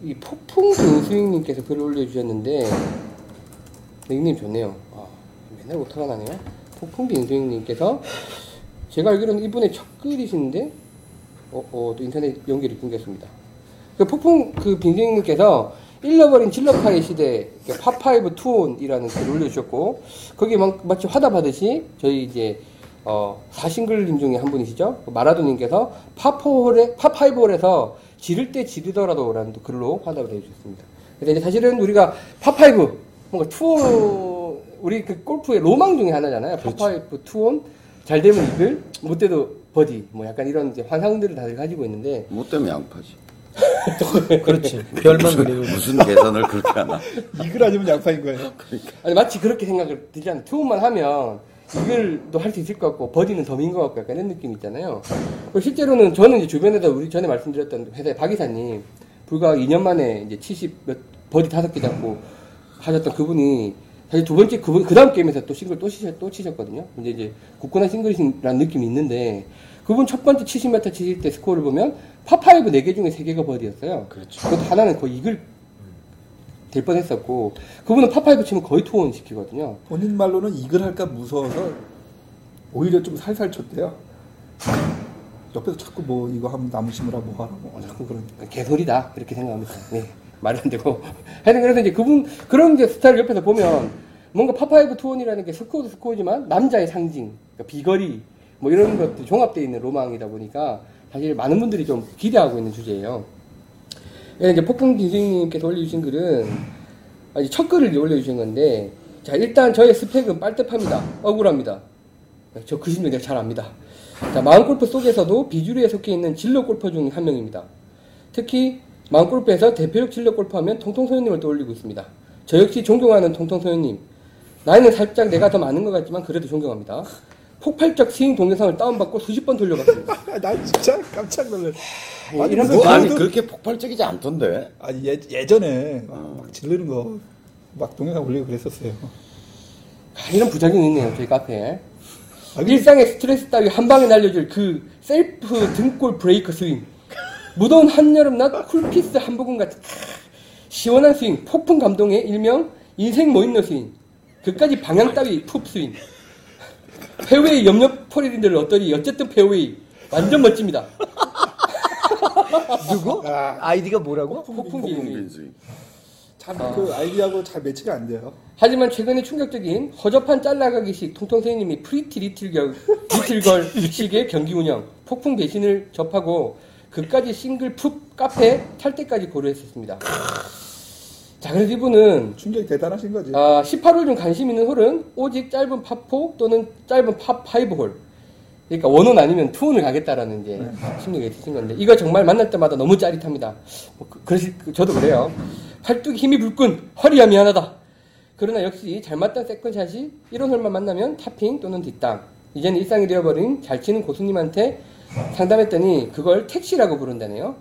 이 폭풍 빙수님께서 글을 올려주셨는데 닉님 좋네요. 아, 맨날 오타가 나네요. 폭풍 빙수님께서 제가 알기로는 이분의 첫 글이신데 어, 어, 또 인터넷 연결이 끊겼습니다. 그 폭풍 그 빙수님께서 잃어버린 질러파의 시대 par five two on이라는 글을 올려주셨고 거기에 막, 마치 화답하듯이 저희 이제 어, 사신글님 중에 한 분이시죠 그 마라도님께서 팝포홀에 팝파이브홀에서 지를 때 지르더라도라는 또 글로 화답을 해주셨습니다. 근데 이제 사실은 우리가 팝파이브 뭔가 two on 우리 그 골프의 로망 중에 하나잖아요. par five two on 잘 되면 이글 못 돼도 버디 뭐 약간 이런 이제 환상들을 다들 가지고 있는데 못 되면 양파지. 그렇지. 별만 그리고 무슨 계산을 그렇게 하나. 이글 아니면 양파인 거예요. 아니 마치 그렇게 생각을 들지 않아요. two on만 하면 이글도 할 수 있을 것 같고 버디는 덤인 것 같고 약간 이런 느낌 있잖아요. 실제로는 저는 이제 주변에서 우리 전에 말씀드렸던 회사의 박 이사님 불과 2년 만에 이제 70몇 버디 다섯 개 잡고 하셨던 그분이 사실 두 번째 그분 그 다음 게임에서 또 싱글 또 치셨 또 치셨거든요. 근데 이제 굳건한 싱글이라는 느낌이 있는데 그분 첫 번째 70m 치실 때 스코어를 보면 파5 4개 중에 3개가 버디였어요. 그렇죠. 그것도 하나는 거의 이글 될 뻔했었고 그분은 파5 치면 거의 two on 시키거든요. 본인 말로는 이글 할까 무서워서 오히려 좀 살살 쳤대요. 옆에서 자꾸 뭐 이거 하면 심으라 뭐 하라고 어, 자꾸 그런. 개소리다 이렇게 생각합니다. 네, 말이 안 되고 하여튼 그래서 이제 그분 그런 이제 스타일 옆에서 보면 뭔가 par five two on이라는 게 스코어도 스코어지만 남자의 상징, 그러니까 비거리 뭐 이런 것도 종합되어 있는 로망이다 보니까 사실 많은 분들이 좀 기대하고 있는 주제예요. 예, 이제 폭풍 빙수님께서 올려주신 글은 아니 첫 글을 올려주신 건데 자 일단 저의 스펙은 빨대파입니다. 억울합니다. 저 그 심정 내가 잘 압니다. 자, 마음골프 속에서도 비주류에 속해 있는 진로 골퍼 중 한 명입니다. 특히 마음골프에서 대표적 진로 골퍼하면 통통소연님을 떠올리고 있습니다. 저 역시 존경하는 통통소연님. 나이는 살짝 내가 더 많은 것 같지만 그래도 존경합니다. 폭발적 스윙 동영상을 다운받고 수십 번 돌려봤습니다. 난 진짜 깜짝 놀랐어. 예, 아니, 이런 뭐, 아니 그래도- 그렇게 폭발적이지 않던데. 아니 예, 예전에 막, 막 지르는 거 막 동영상 올리고 그랬었어요. 아, 이런 부작용이 있네요, 저희 카페에. 아, 근데 일상의 스트레스 따위 한 방에 날려줄 그 셀프 등골 브레이크 스윙. 무더운 한여름낮 쿨피스 한 부분 같은 시원한 스윙, 폭풍 감동의 일명 인생 모인너 스윙. 그까지 방향 따위 푹 스윙. 페어웨이 옆옆 포리린들을 어떠니 어쨌든 페어웨이 완전 멋집니다. 누구? 아이디가 뭐라고? 폭풍 폭풍 기능. 빈스윙. 참그 아이디하고 잘 매치가 안 돼요. 하지만 최근에 충격적인 허접한 짤나가기식 통통 선생님이 pretty little girl, little girl 식의 경기 운영, 폭풍 배신을 접하고 그까지 싱글 푹 카페 탈 때까지 고려했었습니다. 자, 그래서 이분은 충격이 대단하신 거지. 아, 18홀 중 관심 있는 홀은 오직 짧은 파4 또는 짧은 파5 홀. 그러니까 one on 아니면 two on을 가겠다라는 이제 심리가 있으신 건데 이거 정말 만날 때마다 너무 짜릿합니다. 뭐 그, 그러시, 그, 저도 그래요. 팔뚝 힘이 불끈 허리야 미안하다. 그러나 역시 잘 맞던 second shot이 이런 홀만 만나면 타핑 또는 뒷땅. 이제는 일상이 되어버린 잘 치는 고수님한테 상담했더니 그걸 택시라고 부른다네요.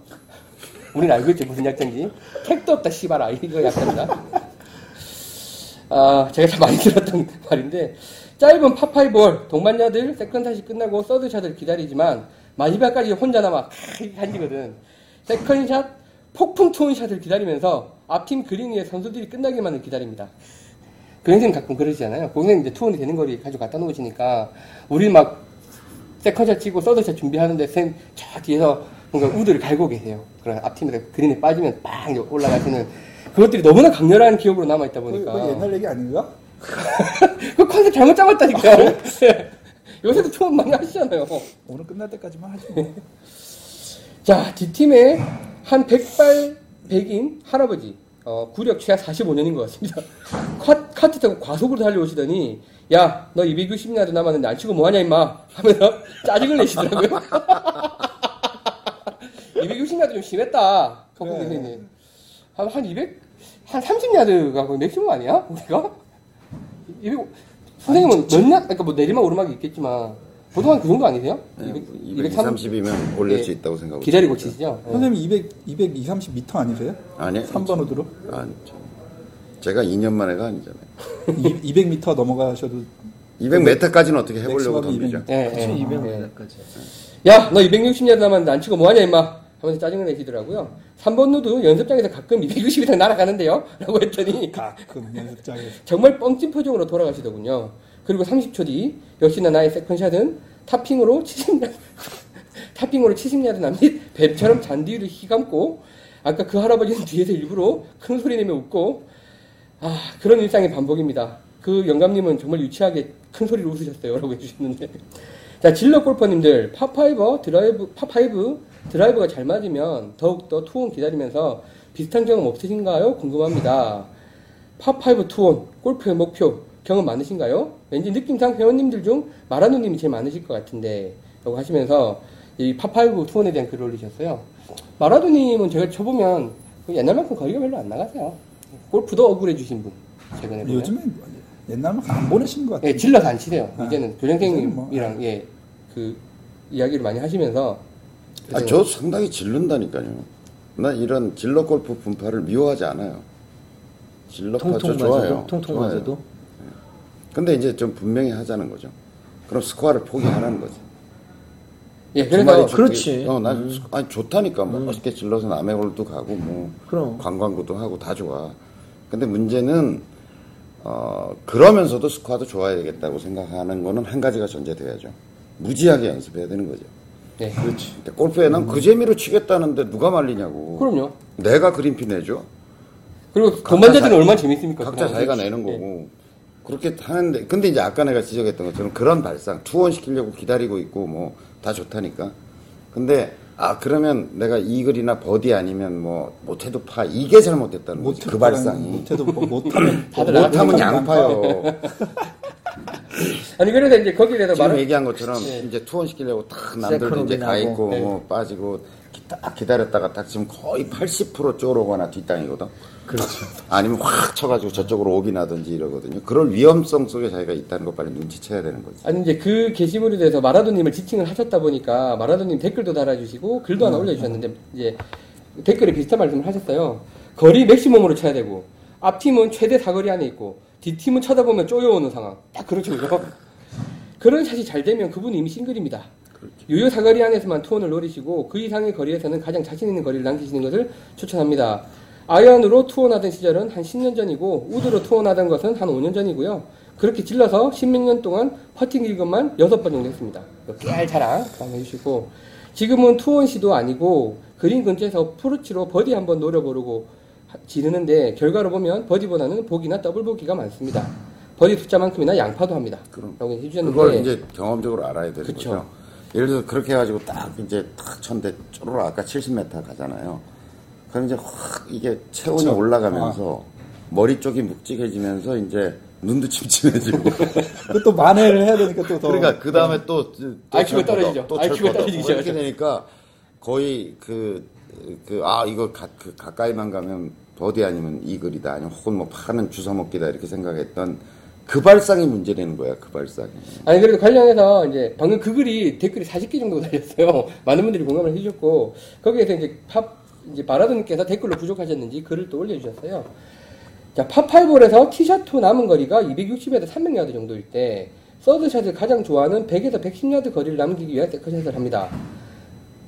우린 알고 있지 무슨 약자인지. 택도 없다 씨발아 이거 약자입니다. 아, 제가 참 많이 들었던 말인데, 짧은 파파이볼, 동반자들 second shot이 끝나고 서드샷을 기다리지만, 마지막까지 혼자 남아, 한지거든. second shot, 폭풍 two on shot을 기다리면서, 앞팀 그린 위에 선수들이 끝나기만을 기다립니다. 그 선생님 가끔 그러시잖아요. 그 선생님 이제 two on이 되는 거리 가지고 갖다 놓으시니까, 우리 막, second shot 치고 third shot 준비하는데, 쌤, 저 뒤에서 뭔가 우드를 갈고 계세요. 그런 앞팀에서 그린에 빠지면 빵 올라가시는, 그것들이 너무나 강렬한 기억으로 남아있다 그, 보니까. 그 옛날 얘기 아닌가? 그 컨셉 잘못 잡았다니까요. 요새도 투혼 많이 하시잖아요. 오늘 끝날 때까지만 하지 뭐. 자, 뒷팀에 한 백발 백인 할아버지, 어, 구력 최하 45년인 것 같습니다. 카, 카트 타고 과속으로 달려오시더니, 야, 너 260야드 남았는데 안 치고 뭐하냐, 임마. 하면서 짜증을 내시더라고요. 260야드 좀 심했다. 거북 네. 선생님. 한, 한 200, 한 30야드가 거의 맥시멈 아니야? 우리가? 200, 선생님은 몇 야, 그러니까 뭐 내리막 오르막이 있겠지만, 보통 한 그 정도 아니세요? 네, 200, 230이면 올릴 예. 수 있다고 생각하고. 기다리고. 치시죠? 예. 선생님 200, 200, 2, 30m 아니세요? 아니. 3번 우드로? 아니, 저- 제가 2년 만에가 아니잖아요. 200m 넘어가셔도 200m까지는 어떻게 해보려고 덤비죠. 200m. 예, 그치, 예. 200m까지. 야, 너 260야드 남았는데 안 치고 뭐하냐, 임마. 하면서 짜증을 내시더라고요. 3번 누드 연습장에서 가끔 260 이상 날아가는데요? 라고 했더니 가끔 연습장에서 정말 뻥찐 표정으로 돌아가시더군요. 그리고 30초 뒤 역시나 나의 second shot은 topping으로 70야드 topping으로 70야드 남짓 뱀처럼 잔디 위를 휘감고 아까 그 할아버지는 뒤에서 일부러 큰 소리 내며 웃고 아 그런 일상의 반복입니다. 그 영감님은 정말 유치하게 큰 소리로 웃으셨어요 라고 해주셨는데 자 질러 골퍼님들 파5 드라이브 파5 드라이브가 잘 맞으면 더욱더 two on 기다리면서 비슷한 경험 없으신가요? 궁금합니다. 파5 투혼 골프의 목표 경험 많으신가요? 왠지 느낌상 회원님들 중 마라누님이 제일 많으실 것 같은데 라고 하시면서 이 파5 투혼에 대한 글을 올리셨어요. 마라도님은 제가 쳐보면 그 옛날만큼 거리가 별로 안 나가세요. 골프도 억울해 주신 분 최근에 보면. 요즘에 옛날만큼 안 보내시는 것 같아요. 예, 질러서 안 치세요. 아, 이제는 이제는 교장선생님이랑 예, 그 이야기를 많이 하시면서 아, 저 상당히 질른다니까요. 나 이런 질러 골프 분파를 미워하지 않아요. 질러파 저 좋아요. 통통 좋아요. 맞아도 근데 이제 좀 분명히 하자는 거죠. 그럼 스코어를 포기하라는 거지. 예, 그래서 그렇지. 어, 난 아니 좋다니까 뭐 멋있게 질러서 남해골도 가고 뭐 그럼. 관광구도 하고 다 좋아. 근데 문제는 어 그러면서도 스코어도 좋아야 되겠다고 생각하는 거는 한 가지가 전제돼야죠. 무지하게 연습해야 되는 거죠. 네. 그렇지. 근데 골프에 난 그 재미로 치겠다는데 누가 말리냐고. 그럼요. 내가 그린피 내줘. 그리고 각자 돈만자들은 자- 얼마나 재밌습니까? 각자. 자기가 내는 예. 거고. 그렇게 하는데 근데 이제 아까 내가 지적했던 것처럼 그런 발상 투원 시키려고 기다리고 있고 뭐 다 좋다니까. 근데 아 그러면 내가 이글이나 버디 아니면 뭐 못해도 파 이게 잘못됐다는 거지. 그 발상이. 못해도 뭐 못하면 못하면 양파요. 아니 그래서 이제 거기에 대해서 지금 말을 얘기한 것처럼 네. 이제 two on 시키려고 딱 남들도 이제 가 second 있고 네. 뭐 빠지고 기- 딱 기다렸다가 딱 지금 거의 80% 쪼로거나 뒷땅이거든. 그렇죠. 아니면 확 쳐가지고 저쪽으로 오비 나든지 이러거든요. 그럴 위험성 속에 자기가 있다는 거 빨리 눈치채야 되는 거지. 아니 이제 그 게시물에 대해서 마라도님을 지칭을 하셨다 보니까 마라도님 댓글도 달아주시고 글도 음. 하나 올려주셨는데 이제 댓글에 비슷한 말씀을 하셨어요. 거리 maximum으로 쳐야 되고 앞 팀은 최대 사거리 안에 있고 뒷 팀은 쳐다보면 쪼여오는 상황. 딱 그렇죠, 그죠? 그런 샷이 잘 되면 그분이 이미 싱글입니다. 그렇죠. 유효 사거리 안에서만 two on을 노리시고 그 이상의 거리에서는 가장 자신 있는 거리를 남기시는 것을 추천합니다. 아이언으로 two on하던 시절은 한 10년 전이고 우드로 two on하던 것은 한 5년 전이고요. 그렇게 질러서 10몇 년 동안 퍼팅 이글만 6번 정도 했습니다. 깨알 자랑 해주시고 지금은 two on 시도 아니고 그린 근처에서 어프로치로 버디 한번 노려보려고 하- 지르는데 결과로 보면 버디보다는 보기나 더블 보기가 많습니다. 버디 숫자만큼이나 양파도 합니다. 그럼. 라고 해주셨는데 그걸 이제 경험적으로 알아야 되는 그쵸. 거죠. 예를 들어서 그렇게 해가지고 딱 이제 탁 쳤는데 쪼로로 아까 70m 가잖아요. 그럼 이제 확 이게 체온이 그쵸. 올라가면서 머리 쪽이 묵직해지면서 이제 눈도 침침해지고. 그또 만회를 해야 되니까 또 더. 그러니까 그 다음에 또, 또 IQ 가철 뻗어, 떨어지죠. 또 IQ 가철 뻗어. 떨어지기 뭐 이렇게 시작하죠. 되니까 거의 그, 그, 아, 이거 가, 그 가까이만 가면 버디 아니면 이글이다. 아니면 혹은 뭐 파는 주워 먹기다. 이렇게 생각했던 그 발상이 문제되는 거야. 그 발상이. 아니 그래도 관련해서 이제 방금 그 글이 댓글이 40개 정도 달렸어요. 많은 분들이 공감을 해주셨고 거기에서 이제 팝 이제 바라드님께서 댓글로 부족하셨는지 글을 또 올려주셨어요. 자 파5홀에서 티샷2 남은 거리가 260에서 300야드 정도일 때 third샷을 가장 좋아하는 100에서 110야드 거리를 남기기 위해 second샷을 합니다.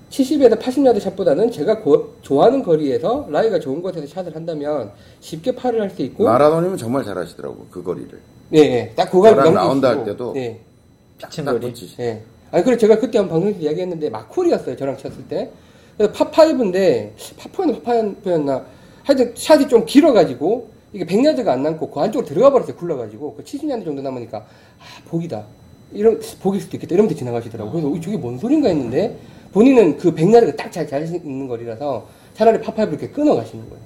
70에서 80야드 샷보다는 제가 고- 좋아하는 거리에서 라이가 좋은 곳에서 샷을 한다면 쉽게 파를 할수 있고 마라도님은 정말 잘하시더라고. 그 거리를. 네, 네. 딱 그거 저랑 넘기시고, 라운드 할 때도 네. 픽친 딱 거리. 예. 아니, 그래, 제가 그때 한 방송에서 이야기했는데, 마콜이었어요, 저랑 쳤을 때. 그래서 파5인데, 파4였나 파5였나. 하여튼, 샷이 좀 길어가지고, 이게 100야드가 안 남고, 그 안쪽으로 들어가 버렸어요, 굴러가지고. 그 70야드 정도 남으니까, 아, 복이다. 이런, 복일 수도 있겠다. 이러면서 지나가시더라고요. 그래서, 어, 저게 뭔 소린가 했는데, 본인은 그 100야드가 딱 잘, 잘 있는 거리라서, 차라리 파5를 이렇게 끊어 가시는 거예요.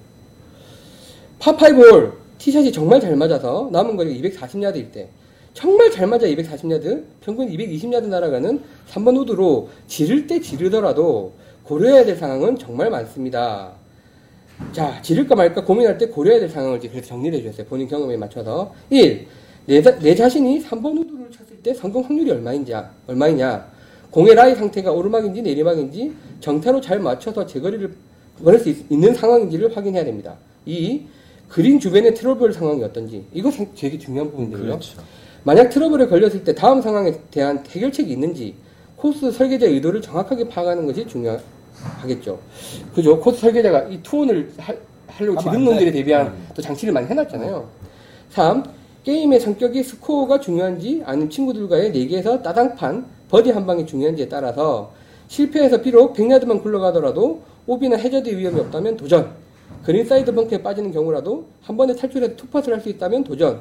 파5홀 티샷이 정말 잘 맞아서 남은 거리가 240야드일 때 정말 잘 맞아 240야드 평균 220야드 날아가는 3번 우드로 지를 때 지르더라도 고려해야 될 상황은 정말 많습니다. 자 지를까 말까 고민할 때 고려해야 될 상황을 이제 그래서 정리를 해주셨어요. 본인 경험에 맞춰서 1. 내, 자- 내 자신이 3번 우드를 쳤을 때 성공 확률이 얼마인지 얼마이냐 공의 라이 상태가 오르막인지 내리막인지 정타로 잘 맞춰서 제거리를 보낼 수 있, 는 상황인지를 확인해야 됩니다. 2. 그린 주변의 트러블 상황이 어떤지 이거 상- 되게 중요한 부분인데요. 그렇죠. 만약 트러블에 걸렸을 때 다음 상황에 대한 해결책이 있는지 코스 설계자의 의도를 정확하게 파악하는 것이 중요, 하겠죠. 그죠? 코스 설계자가 이 two on을 하, 하려고 돼. 대비한 또 장치를 많이 해놨잖아요. 3. 게임의 성격이 스코어가 중요한지 아니면 친구들과의 내기에서 따당판, 버디 한 방이 중요한지에 따라서 실패해서 비록 100야드만 굴러가더라도 오비나 해저드 위험이 없다면 도전. 그린 사이드 벙커에 빠지는 경우라도 한 번에 탈출해서 two putt을 할 수 있다면 도전.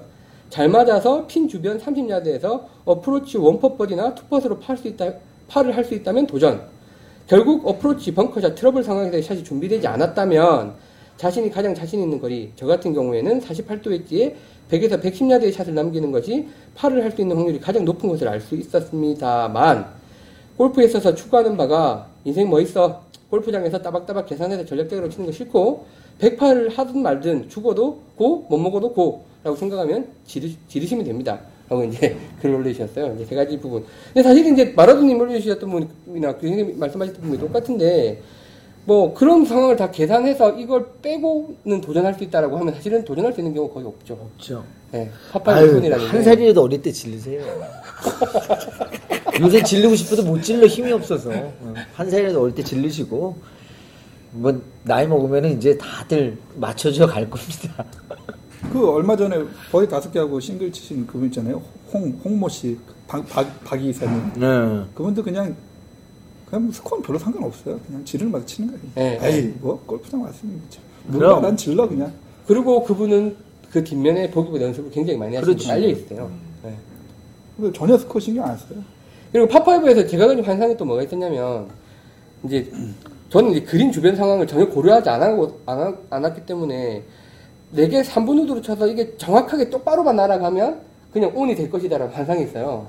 잘 맞아서 핀 주변 30야드에서 어프로치 one putt 버디나 two putt으로 파할 수 있다, 팔을 할 수 있다면 도전. 결국 어프로치 벙커샷 트러블 상황에서 샷이 준비되지 않았다면 자신이 가장 자신 있는 거리, 저 같은 경우에는 48도 웨지에 100에서 110야드의 샷을 남기는 것이 팔을 할 수 있는 확률이 가장 높은 것을 알 수 있었습니다만 골프에 있어서 추구하는 바가 인생 뭐 있어? 골프장에서 따박따박 계산해서 전략적으로 치는 거 싫고 108을 하든 말든 죽어도 고, 못 먹어도 고 라고 생각하면 지르, 지르시면 됩니다. 라고 이제 글을 올려주셨어요. 이제 세 가지 부분. 근데 사실 이제 마라도님 올려주셨던 분이나 그 선생님 말씀하셨던 분이 똑같은데 뭐 그런 상황을 다 계산해서 이걸 빼고는 도전할 수 있다라고 하면 사실은 도전할 수 있는 경우가 거의 없죠. 없죠. 네, 파파 아유, 부분이라는 한 살이라도 어릴 때 질르세요. 요새 질르고 싶어도 못 질러 힘이 없어서 어, 한 살이라도 어릴 때 질르시고 뭐 나이 먹으면은 이제 다들 맞춰져 갈 겁니다. 그 얼마 전에 버디 다섯 개 하고 싱글 치신 그분 있잖아요. 홍 홍모 씨, 박, 박, 박 이사님. 네. 그분도 그냥 그냥 뭐 스코어는 별로 상관없어요. 그냥 지르는 마다 치는 거예요. 네. 에이 뭐 골프장 그럼. 몰라 난 질러 그냥. 그리고 그분은 그 뒷면에 보기보다 연습을 굉장히 많이 하시고. 깔려 있어요. 네. 전혀 스코어 신경 안 써요. 그리고 파five에서 제가 가진 환상이 또 뭐가 있었냐면 이제 저는 이제 그린 주변 상황을 전혀 고려하지 않았고 안, 않았기 때문에 내게 3분 우드로 쳐서 이게 정확하게 똑바로만 날아가면 그냥 온이 될 것이다라는 환상이 있어요.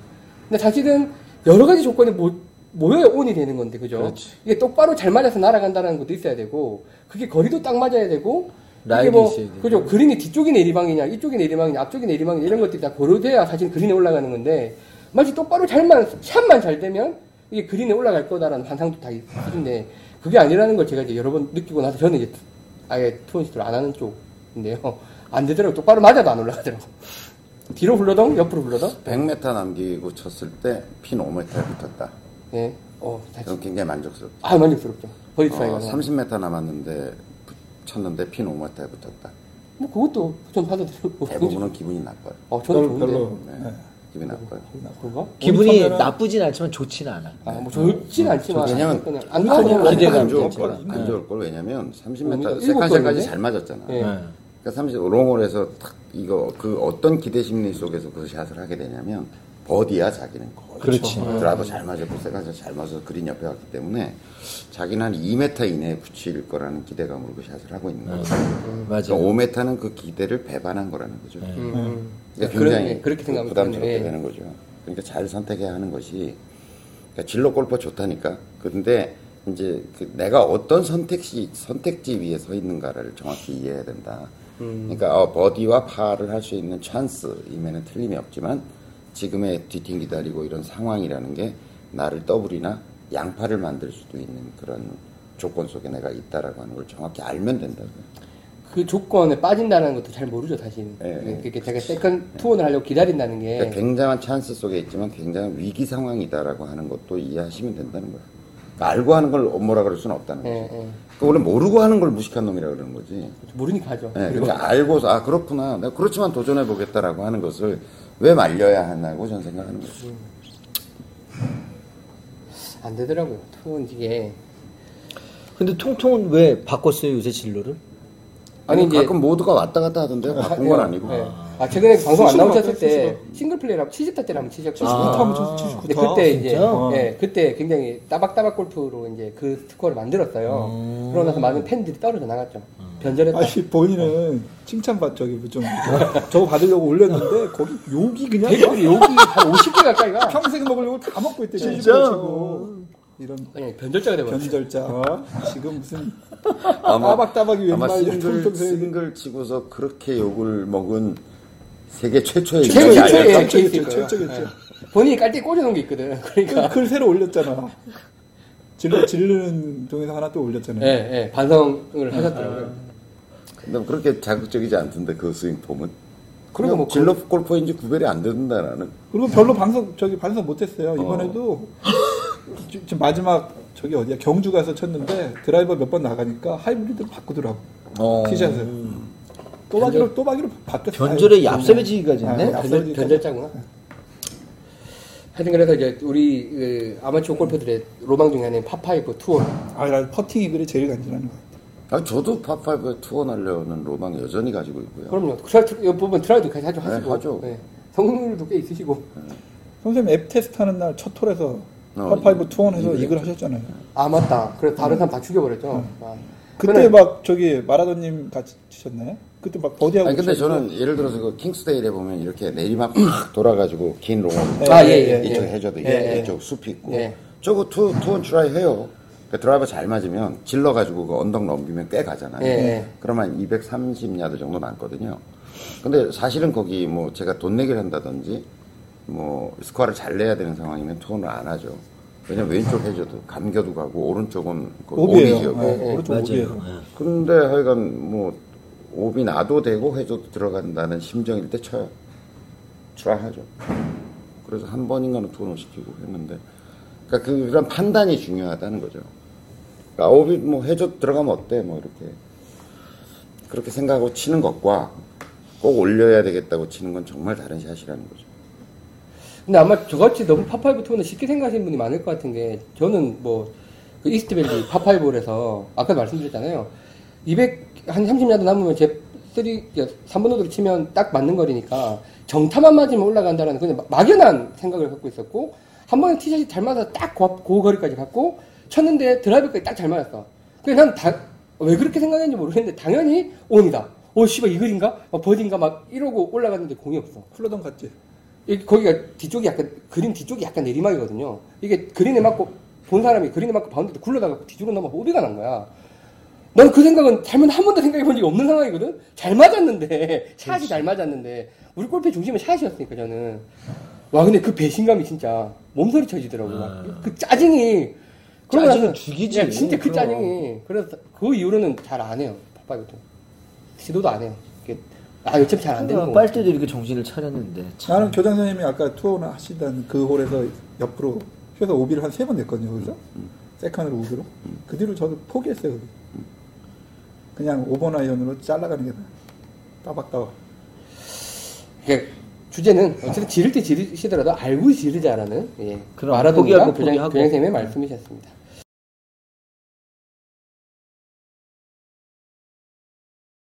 근데 사실은 여러 가지 조건이 모, 모여야 온이 되는 건데 그죠? 그렇지. 이게 똑바로 잘 맞아서 날아간다는 것도 있어야 되고 그게 거리도 딱 맞아야 되고 이게 라인이 뭐 있어야 되고. 그죠? 그린이 뒤쪽이 내리방이냐 이쪽이 내리방이냐 앞쪽이 내리방이냐 이런 것들이 다 고려돼야 사실 그린에 올라가는 건데 마치 똑바로 잘만 샷만 잘 되면 이게 그린에 올라갈 거다라는 환상도 다 있는데 그게 아니라는 걸 제가 이제 여러 번 느끼고 나서 저는 이제 아예 투혼시도를 안 하는 쪽인데요 안 되더라고 똑바로 맞아도 안 올라가더라고 뒤로 흘러덩 옆으로 흘러덩 100m 남기고 쳤을 때 핀 5m에 붙었다. 네. 어, 다시. 굉장히 만족스럽다. 아, 만족스럽죠. 버디 어, 차이가. 30m 남았는데 부- 쳤는데 핀 5m에 붙었다. 뭐, 그것도 좀 받아들이고. 대부분은 기분이 나빠요. 어, 저는 별로 좋은데. 별로. 네. 네. 기분이 나빠요. 그런가? 기분이 처음에는- 나쁘진 않지만 좋지는 않아. 아, 뭐, 좋진 않지만. 왜냐면 그냥 안 가면 기대감 안 좋을. 걸. 안 좋을 걸. 왜냐면 30m 우리가 일곱 second샷까지? 잘 맞았잖아. 네. 네. 그러니까 30 롱홀에서 탁 이거 그 어떤 기대 심리 속에서 그 샷을 하게 되냐면 버디야 자기는 그렇지. 드라이버도 잘 맞았고 second샷 잘 맞아서 그린 옆에 갔기 때문에 자기는 한 2m 이내에 붙일 거라는 기대감으로 그 샷을 하고 있는 거죠. 맞아. 그러니까 5m는 그 기대를 배반한 거라는 거죠. 음. 그러니까 그런- 굉장히 예, 그렇게 생각하면 부담스럽게 되네. 되는 거죠. 그러니까 잘 선택해야 하는 것이 그러니까 진로 골퍼 좋다니까. 근데 이제 그 내가 어떤 선택지 선택지 위에 서 있는가를 정확히 이해해야 된다. 음. 그러니까 어, 버디와 파를 할 수 있는 찬스임에는 틀림이 없지만 지금의 뒤팅 기다리고 이런 상황이라는 게 나를 더블이나 양파를 만들 수도 있는 그런 조건 속에 내가 있다라고 하는 걸 정확히 알면 된다고요. 그 조건에 빠진다는 것도 잘 모르죠, 사실. 예, 예. 그게 제가 second two on을 하려고 기다린다는 게. 그러니까 굉장한 찬스 속에 있지만 굉장한 위기 상황이다라고 하는 것도 이해하시면 된다는 거예요. 그러니까 알고 하는 걸 뭐라 그럴 수는 없다는 거죠. 예, 예. 그러니까 원래 모르고 하는 걸 무식한 놈이라 그러는 거지. 모르니까 하죠. 예, 그러니까 알고서 아 그렇구나. 내가 그렇지만 도전해 보겠다라고 하는 것을 왜 말려야 하냐고 저는 생각하는 거죠. 안 되더라고요. two on 이게. 근데 통통은 왜 바꿨어요 요새 진로를? 아니, 아니, 이제- 가끔 모두가 왔다 갔다 하던데 바꾼 건 아니고. 예. 아, 최근에 방송 안 나오셨을 때 바꿔요, 싱글 플레이라고 70타 때를 한번 치셨거든요. 아. 79타 하면 쳤어, 79타. 근데 그때 이제 진짜? 예, 그때 굉장히 따박따박 골프로 이제 그 스코어를 만들었어요. 음. 그러고 나서 많은 팬들이 떨어져 나갔죠. 변절했다. 아니 본인은 칭찬받 저기 좀 저거 받으려고 올렸는데 거기 욕이 그냥 대결이 여기 한 50개 가까이가 평생 먹을 욕을 다 먹고 있대. 진짜? 이런 그냥 변절자가 돼버렸어요. 변절자 어? 지금 무슨 따박따박이 왼발 싱글, 싱글 치고서 그렇게 욕을 먹은 세계 최초의 인간이 최초의 아닐까? 최초, 케이스일 최초, 거예요. 최초겠죠. 예. 본인이 깔때 꽂아놓은 게 있거든. 그 그러니까 글 새로 올렸잖아. 질르 질르는 동에서 하나 또 올렸잖아요. 예, 예, 반성을 하셨더라고요. 근데 그렇게 자극적이지 않던데 그 스윙 폼은. 그리고 뭐 진로 골퍼인지 구별이 안 된다 나는. 그리고 별로 방송 저기 반성 못했어요. 이번에도 지- 지금 마지막 저기 어디야 경주 가서 쳤는데 드라이버 몇 번 나가니까 하이브리드 바꾸더라고 어. 티샷을 또박이로 또박이로 바뀌었어 변절에 얍삽해지기까지 아, 했네. 변절, 변절자구나. 하여튼 그래서 이제 우리 그 아마추어 골퍼들의 로망 중에 하나는 파five two on. 아나 퍼팅 이글이 제일 간지나는 거같 아 아, 저도 파5에 two on하려는 로망 여전히 가지고 있고요. 그럼요. try, 이 부분 try도까지 하죠. 하시고. 네, 하죠. 네. 성공률도 꽤 있으시고. 선생님 앱 테스트 하는 날 첫 홀에서 어, 파5 two on해서 이글 이글 하셨잖아요 아 맞다. 그래서 다른 사람 다 죽여버렸죠. 아. 그때 저는- 막 저기 마라도님 같이 치셨나요? 그때 막 버디하고 아니 근데 저는 예를 들어서 그 킹스데일에 보면 이렇게 내리막 확 돌아가지고 긴 롱을 아, 예, 예, 이쪽 예. 해저드 예, 예. 이쪽 숲 있고 예. 저거 two two on try 해요. 그 드라이버 잘 맞으면 질러 가지고 그 언덕 넘기면 꽤 가잖아요. 예, 예. 그러면 230야드 정도 남거든요. 근데 사실은 거기 뭐 제가 돈 내기를 한다든지 뭐 스코어를 잘 내야 되는 상황이면 two on을 안 하죠. 왜냐면 왼쪽 해저드 감겨도 가고 오른쪽은 그 오비예요 오비죠. 네, 예, 예. 오른쪽. 오비예요 예. 근데 하여간 뭐 오비 나도 되고 해저드 들어간다는 심정일 때 쳐요. try하죠. 그래서 한 번인가는 two on을 시키고 했는데 그러니까 그- 그런 판단이 중요하다는 거죠. 그러니까 오비 뭐 해저드 들어가면 어때 뭐 이렇게 그렇게 생각하고 치는 것과 꼭 올려야 되겠다고 치는 건 정말 다른 샷이라는 거죠. 근데 아마 저같이 너무 par five two on은 쉽게 생각하시는 분이 많을 것 같은 게 저는 뭐 그 이스트밸리 파파이브에서 아까 말씀드렸잖아요. 200한 30야드 남으면 제 3, 3번 우드로 치면 딱 맞는 거리니까 정타만 맞으면 올라간다는 그냥 막- 막연한 생각을 갖고 있었고 한 번에 티샷이 잘 맞아서 딱 고, 그 거리까지 갔고 쳤는데 드라이브까지 딱 잘 맞았어. 그래서 난왜 그렇게 생각했는지 모르겠는데 당연히 온이다. 오 씨발 이글인가? 막 버디인가? 막 이러고 올라갔는데 공이 없어. 플러던 같지 이 거기가 뒤쪽이 약간 그린 뒤쪽이 약간 내리막이거든요. 이게 그린에 맞고 본 사람이 그린에 맞고 바운드에 굴러다가 뒤쪽으로 넘어 오비가 난 거야. 난 그 생각은 잘못 한 번도 생각해 본 적이 없는 상황이거든. 잘 맞았는데 샷이 잘 맞았는데 우리 골프의 중심은 샷이었으니까 저는 와 근데 그 배신감이 진짜 몸소리 쳐지더라고요. 막그 짜증이 그러고 짜증은 나서- 죽이지. 야, 진짜 그 그럼. 짜증이 그래서 그 이후로는 잘 안 해요. 파파이브도 시도도 안 해요. 이게 아 어차피 잘 안 되는 거. 빨 때도 이렇게 정신을 차렸는데. 참. 나는 교장 선생님이 아까 투어나 하시던 그 홀에서 옆으로 휘어서 오비를 한 세 번 냈거든요 거기서 세컨으로 오비로 그 뒤로 저도 포기했어요 거기. 그냥 5번 아이언으로 잘라가는 게 나아요 따박따박 그러니까 주제는 어쨌든 지를 때 지르시더라도 알고 지르자라는 예. 그럼 교장, 포기하고. 교장선생님의 말씀이셨습니다.